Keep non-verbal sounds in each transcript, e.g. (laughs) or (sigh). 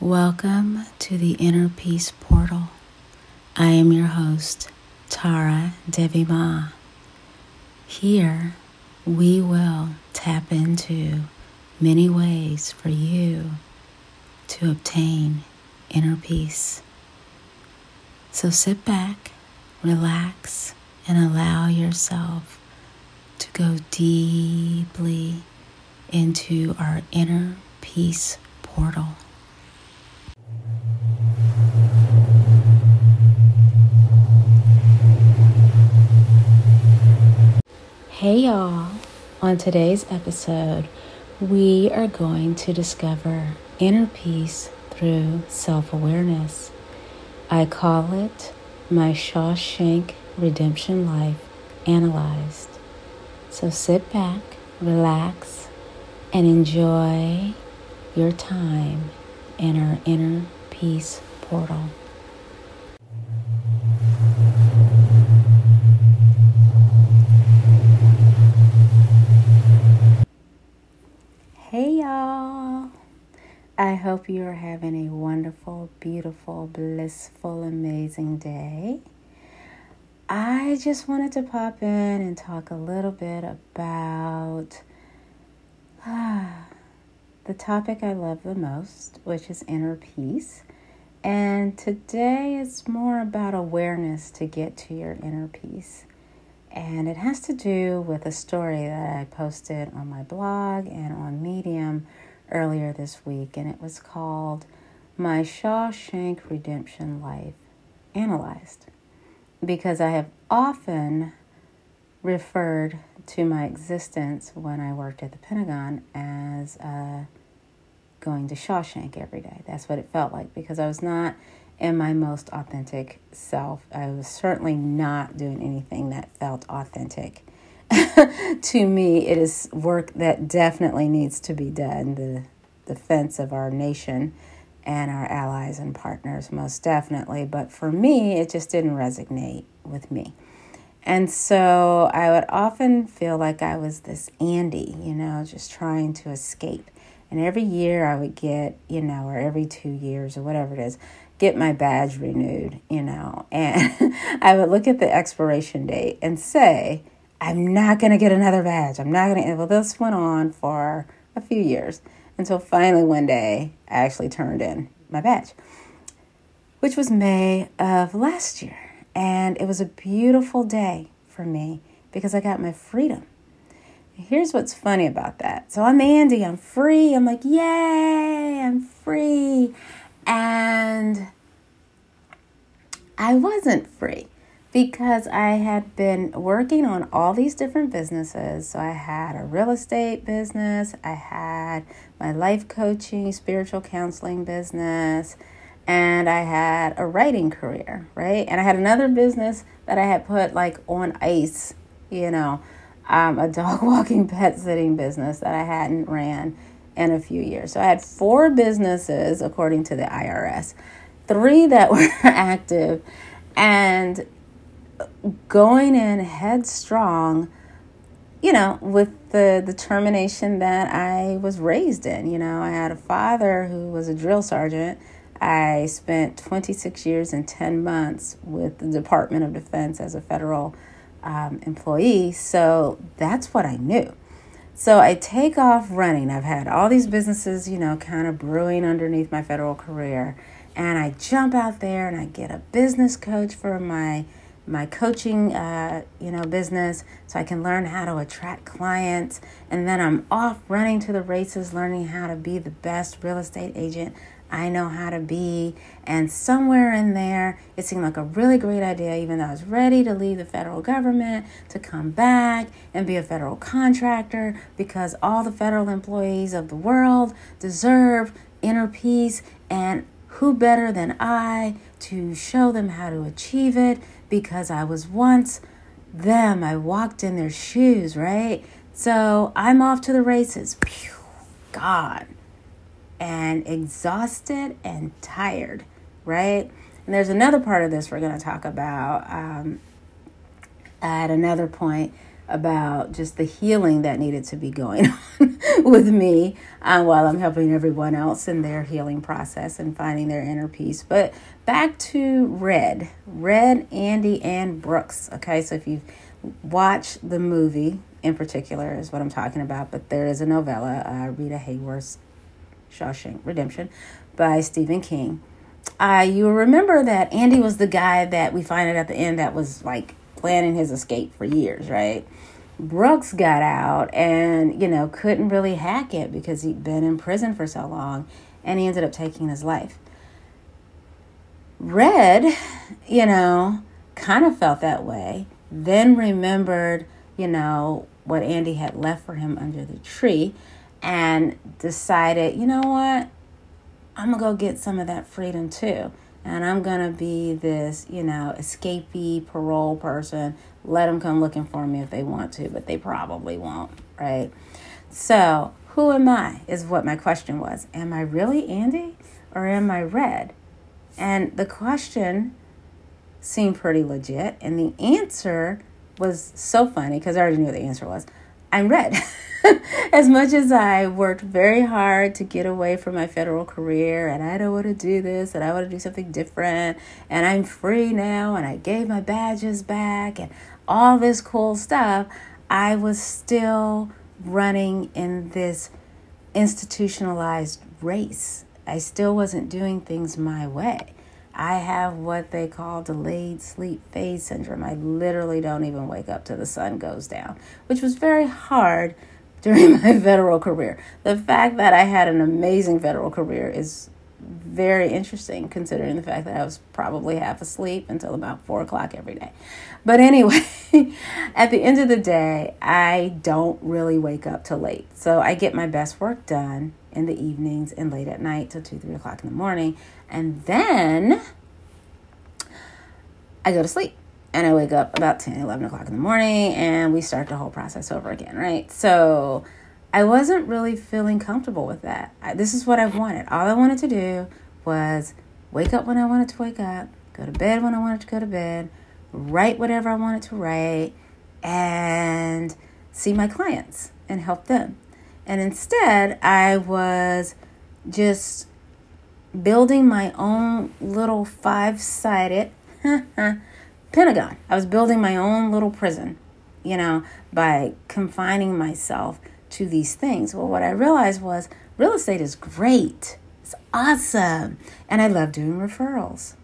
Welcome to the Inner Peace Portal. I am your host, Tara Devi Ma. Here, we will tap into many ways for you to obtain inner peace. So sit back, relax, and allow yourself to go deeply into our inner peace portal. Hey y'all, on today's episode, we are going to discover inner peace through self awareness. I call it my Shawshank Redemption Life Analyzed. So sit back, relax, and enjoy your time in our inner peace portal. Hey y'all! I hope you are having a wonderful, beautiful, blissful, amazing day. I just wanted to pop in and talk a little bit about ah, the topic I love the most, which is inner peace. And today it's more about awareness to get to your inner peace. And it has to do with a story that I posted on my blog and on Medium earlier this week. And it was called My Shawshank Redemption Life Analyzed. Because I have often referred to my existence when I worked at the Pentagon as uh, going to Shawshank every day. That's what it felt like because I was not in my most authentic self. I was certainly not doing anything that felt authentic. (laughs) to me, it is work that definitely needs to be done. The defense of our nation and our allies and partners, most definitely. But for me, it just didn't resonate with me. And so I would often feel like I was this Andy, you know, just trying to escape. And every year I would get, you know, or every two years or whatever it is, get my badge renewed, you know, and (laughs) I would look at the expiration date and say, I'm not going to get another badge. I'm not going to. Well, this went on for a few years until finally one day I actually turned in my badge, which was May of last year. And it was a beautiful day for me because I got my freedom. Here's what's funny about that. So I'm Andy, I'm free. I'm like, yay, I'm free. And I wasn't free because I had been working on all these different businesses. So I had a real estate business, I had my life coaching, spiritual counseling business, and I had a writing career, right? And I had another business that I had put like on ice, you know, um, a dog (laughs) walking pet sitting business that I hadn't ran in a few years. So I had four businesses, according to the IRS, three that (laughs) were active, and going in headstrong, you know, with the determination that I was raised in. You know, I had a father who was a drill sergeant. I spent 26 years and 10 months with the Department of Defense as a federal um, employee. So that's what I knew. So I take off running. I've had all these businesses, you know, kind of brewing underneath my federal career. And I jump out there and I get a business coach for my my coaching uh, you know business so I can learn how to attract clients. And then I'm off running to the races learning how to be the best real estate agent I know how to be. And somewhere in there it seemed like a really great idea even though I was ready to leave the federal government to come back and be a federal contractor because all the federal employees of the world deserve inner peace. And who better than I to show them how to achieve it because I was once them. I walked in their shoes, right? So I'm off to the races. Pew, God. And exhausted and tired, right? And there's another part of this we're going to talk about um, at another point. About just the healing that needed to be going (laughs) on with me uh, while I'm helping everyone else in their healing process and finding their inner peace. But back to Red, Red, Andy, and Brooks. Okay, so if you've watched the movie in particular, is what I'm talking about, but there is a novella, uh, Rita Hayworth's Shawshank Redemption by Stephen King. Uh, you remember that Andy was the guy that we find it at the end that was like planning his escape for years, right? Brooks got out and, you know, couldn't really hack it because he'd been in prison for so long and he ended up taking his life. Red, you know, kind of felt that way, then remembered, you know, what Andy had left for him under the tree and decided, you know what? I'm going to go get some of that freedom too and I'm gonna be this, you know, escapee parole person. Let them come looking for me if they want to, but they probably won't, right? So, who am I? Is what my question was. Am I really Andy or am I Red? And the question seemed pretty legit, and the answer was so funny because I already knew what the answer was. I'm Red. (laughs) as much as I worked very hard to get away from my federal career and I don't want to do this and I want to do something different and I'm free now and I gave my badges back and all this cool stuff, I was still running in this institutionalized race. I still wasn't doing things my way. I have what they call delayed sleep phase syndrome. I literally don't even wake up till the sun goes down, which was very hard (laughs) during my federal career. The fact that I had an amazing federal career is very interesting considering the fact that I was probably half asleep until about four o'clock every day. But anyway, (laughs) at the end of the day, I don't really wake up till late. So I get my best work done in the evenings and late at night till two, three o'clock in the morning. And then I go to sleep and I wake up about 10, 11 o'clock in the morning and we start the whole process over again, right? So I wasn't really feeling comfortable with that. I, this is what I wanted. All I wanted to do was wake up when I wanted to wake up, go to bed when I wanted to go to bed, write whatever I wanted to write, and see my clients and help them. And instead, I was just building my own little five sided (laughs) Pentagon. I was building my own little prison, you know, by confining myself to these things. Well, what I realized was real estate is great. It's awesome. And I love doing referrals.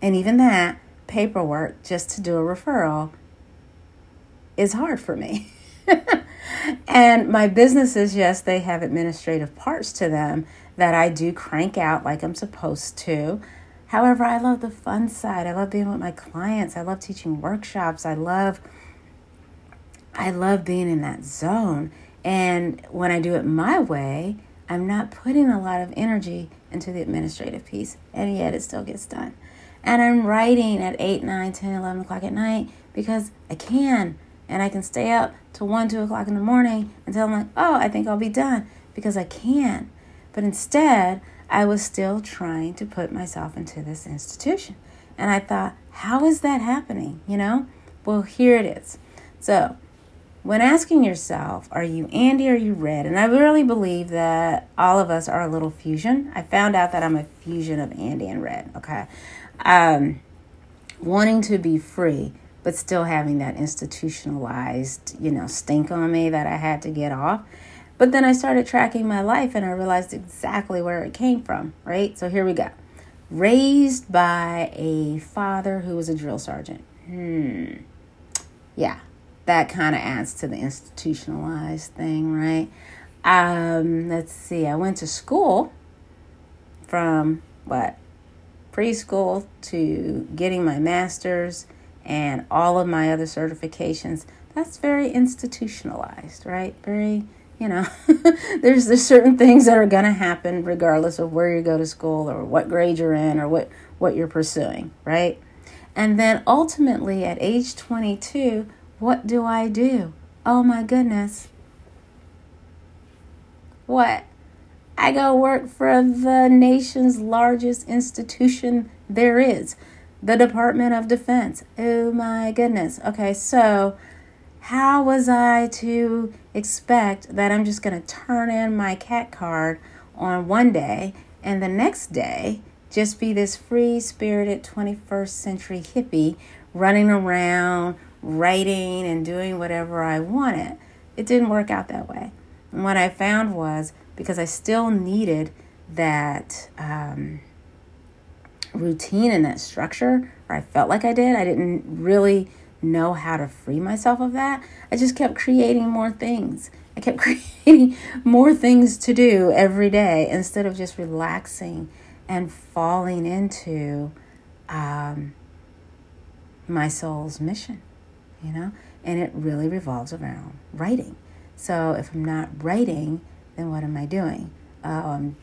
And even that paperwork just to do a referral is hard for me. (laughs) and my businesses, yes, they have administrative parts to them that I do crank out like I'm supposed to. However, I love the fun side. I love being with my clients. I love teaching workshops. I love I love being in that zone. And when I do it my way, I'm not putting a lot of energy into the administrative piece, and yet it still gets done. And I'm writing at 8, 9, 10, 11 o'clock at night because I can. And I can stay up till 1, 2 o'clock in the morning until I'm like, oh, I think I'll be done because I can. But instead, I was still trying to put myself into this institution. And I thought, how is that happening? You know? Well, here it is. So, when asking yourself, are you Andy or are you Red? And I really believe that all of us are a little fusion. I found out that I'm a fusion of Andy and Red, okay? Um, wanting to be free, but still having that institutionalized, you know, stink on me that I had to get off. But then I started tracking my life and I realized exactly where it came from, right? So here we go. Raised by a father who was a drill sergeant. Hmm. Yeah, that kind of adds to the institutionalized thing, right? Um, let's see. I went to school from what? Preschool to getting my master's and all of my other certifications. That's very institutionalized, right? Very you know (laughs) there's there's certain things that are going to happen regardless of where you go to school or what grade you're in or what what you're pursuing right and then ultimately at age 22 what do i do? Oh my goodness. What? I go work for the nation's largest institution there is the department of defense. Oh my goodness. Okay so how was I to expect that I'm just going to turn in my CAC card on one day and the next day just be this free spirited 21st century hippie running around, writing, and doing whatever I wanted? It didn't work out that way. And what I found was because I still needed that um, routine and that structure, or I felt like I did, I didn't really know how to free myself of that. I just kept creating more things. I kept (laughs) creating more things to do every day instead of just relaxing and falling into um, my soul's mission, you know? And it really revolves around writing. So if I'm not writing, then what am I doing? Oh, I'm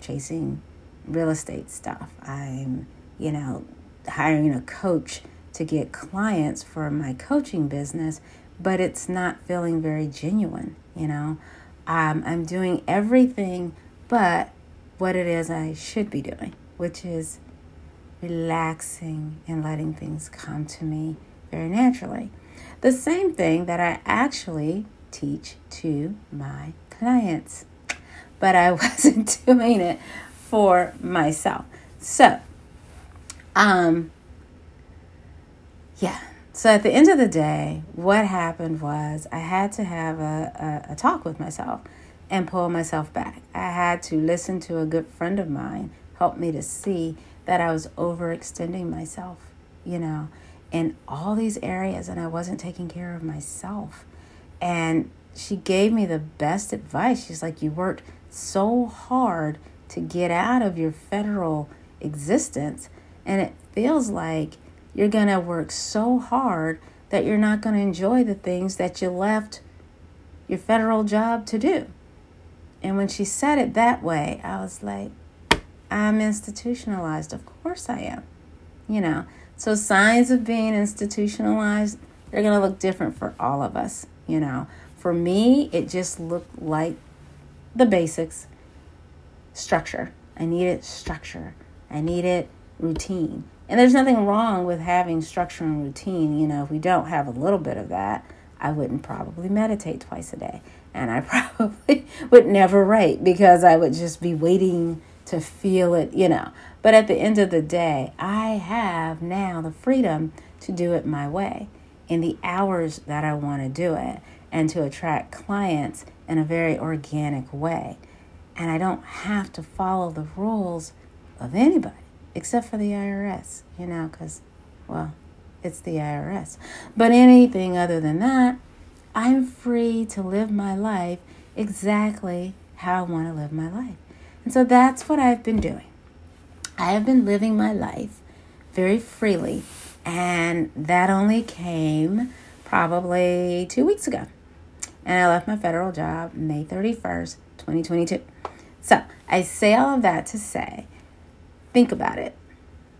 chasing real estate stuff. I'm, you know, hiring a coach to get clients for my coaching business, but it's not feeling very genuine, you know. Um, I'm doing everything but what it is I should be doing, which is relaxing and letting things come to me very naturally. The same thing that I actually teach to my clients, but I (laughs) wasn't doing it for myself. So, um, yeah. So at the end of the day, what happened was I had to have a, a, a talk with myself and pull myself back. I had to listen to a good friend of mine help me to see that I was overextending myself, you know, in all these areas and I wasn't taking care of myself. And she gave me the best advice. She's like, You worked so hard to get out of your federal existence, and it feels like you're going to work so hard that you're not going to enjoy the things that you left your federal job to do. And when she said it that way, I was like, I'm institutionalized. Of course I am. You know, so signs of being institutionalized, they're going to look different for all of us. You know, for me, it just looked like the basics structure. I needed structure, I needed routine. And there's nothing wrong with having structure and routine. You know, if we don't have a little bit of that, I wouldn't probably meditate twice a day. And I (laughs) probably would never write because I would just be waiting to feel it, you know. But at the end of the day, I have now the freedom to do it my way in the hours that I want to do it and to attract clients in a very organic way. And I don't have to follow the rules of anybody except for the IRS, you know, because, well, it's the IRS. But anything other than that, I'm free to live my life exactly how I want to live my life. And so that's what I've been doing. I have been living my life very freely, and that only came probably two weeks ago. And I left my federal job May 31st, 2022. So I say all of that to say think about it.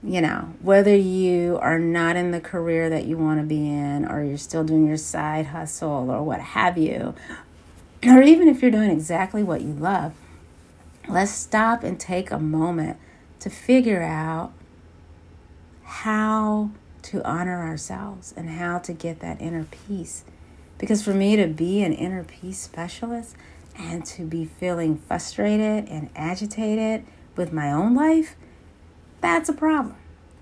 You know, whether you are not in the career that you want to be in, or you're still doing your side hustle, or what have you, or even if you're doing exactly what you love, let's stop and take a moment to figure out how to honor ourselves and how to get that inner peace. Because for me to be an inner peace specialist and to be feeling frustrated and agitated with my own life, that's a problem,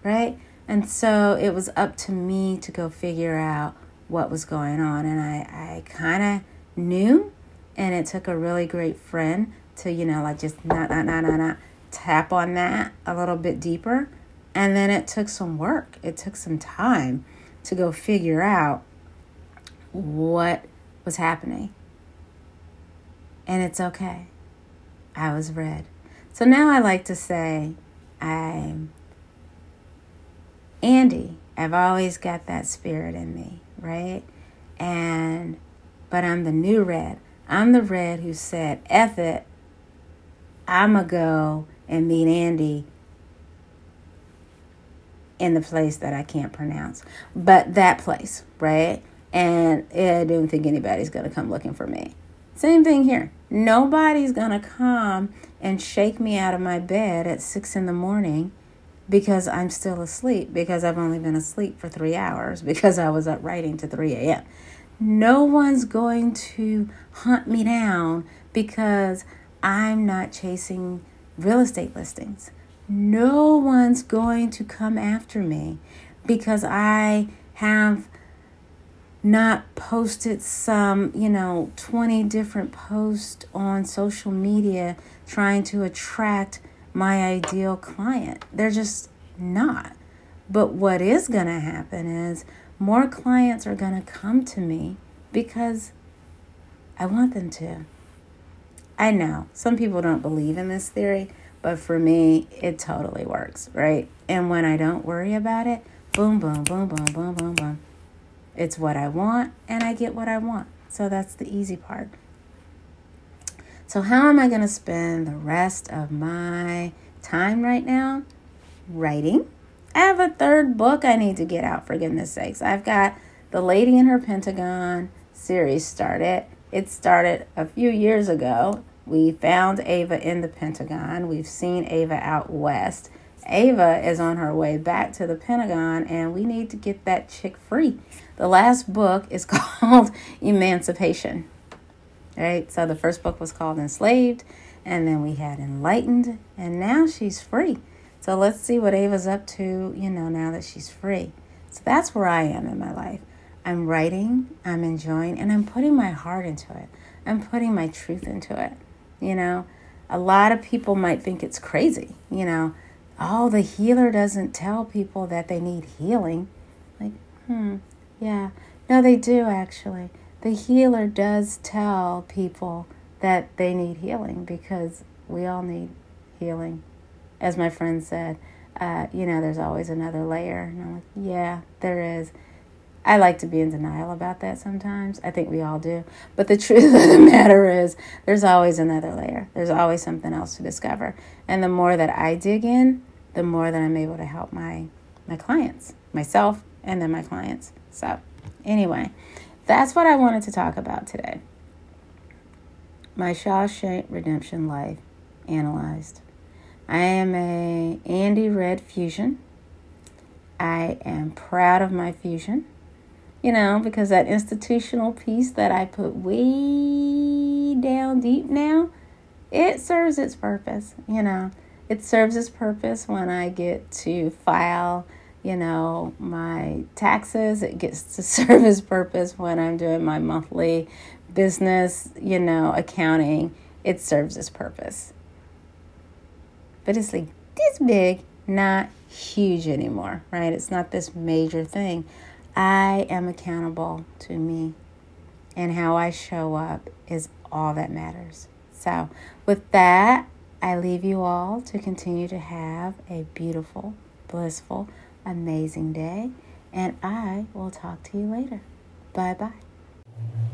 right? And so it was up to me to go figure out what was going on. And I, I kind of knew, and it took a really great friend to, you know, like just not, not, not, not, not tap on that a little bit deeper. And then it took some work, it took some time to go figure out what was happening. And it's okay. I was red. So now I like to say, I'm Andy. I've always got that spirit in me, right? And, but I'm the new red. I'm the red who said, F it. I'm going to go and meet Andy in the place that I can't pronounce. But that place, right? And I don't think anybody's going to come looking for me. Same thing here. Nobody's going to come and shake me out of my bed at six in the morning because I'm still asleep, because I've only been asleep for three hours, (laughs) because I was up writing to 3 a.m. No one's going to hunt me down because I'm not chasing real estate listings. No one's going to come after me because I have not posted some, you know, 20 different posts on social media trying to attract my ideal client. They're just not. But what is going to happen is more clients are going to come to me because I want them to. I know some people don't believe in this theory, but for me, it totally works, right? And when I don't worry about it, boom, boom, boom, boom, boom, boom, boom. It's what I want, and I get what I want. So that's the easy part. So, how am I going to spend the rest of my time right now? Writing. I have a third book I need to get out, for goodness sakes. I've got The Lady in Her Pentagon series started. It started a few years ago. We found Ava in the Pentagon. We've seen Ava out west. Ava is on her way back to the Pentagon, and we need to get that chick free. The last book is (laughs) called Emancipation. Right? So the first book was called Enslaved, and then we had Enlightened, and now she's free. So let's see what Ava's up to, you know, now that she's free. So that's where I am in my life. I'm writing, I'm enjoying, and I'm putting my heart into it. I'm putting my truth into it. You know, a lot of people might think it's crazy, you know oh, the healer doesn't tell people that they need healing. Like, hmm, yeah. No, they do actually. The healer does tell people that they need healing because we all need healing. As my friend said, uh, you know, there's always another layer. And I'm like, yeah, there is. I like to be in denial about that sometimes. I think we all do. But the (laughs) truth of the matter is, there's always another layer. There's always something else to discover. And the more that I dig in, the more that I'm able to help my my clients, myself, and then my clients. So, anyway, that's what I wanted to talk about today. My Shawshank Redemption life analyzed. I am a Andy Red fusion. I am proud of my fusion you know, because that institutional piece that I put way down deep now, it serves its purpose, you know. It serves its purpose when I get to file, you know, my taxes. It gets to (laughs) serve its purpose when I'm doing my monthly business, you know, accounting. It serves its purpose. But it's like this big, not huge anymore, right? It's not this major thing. I am accountable to me, and how I show up is all that matters. So, with that, I leave you all to continue to have a beautiful, blissful, amazing day, and I will talk to you later. Bye bye.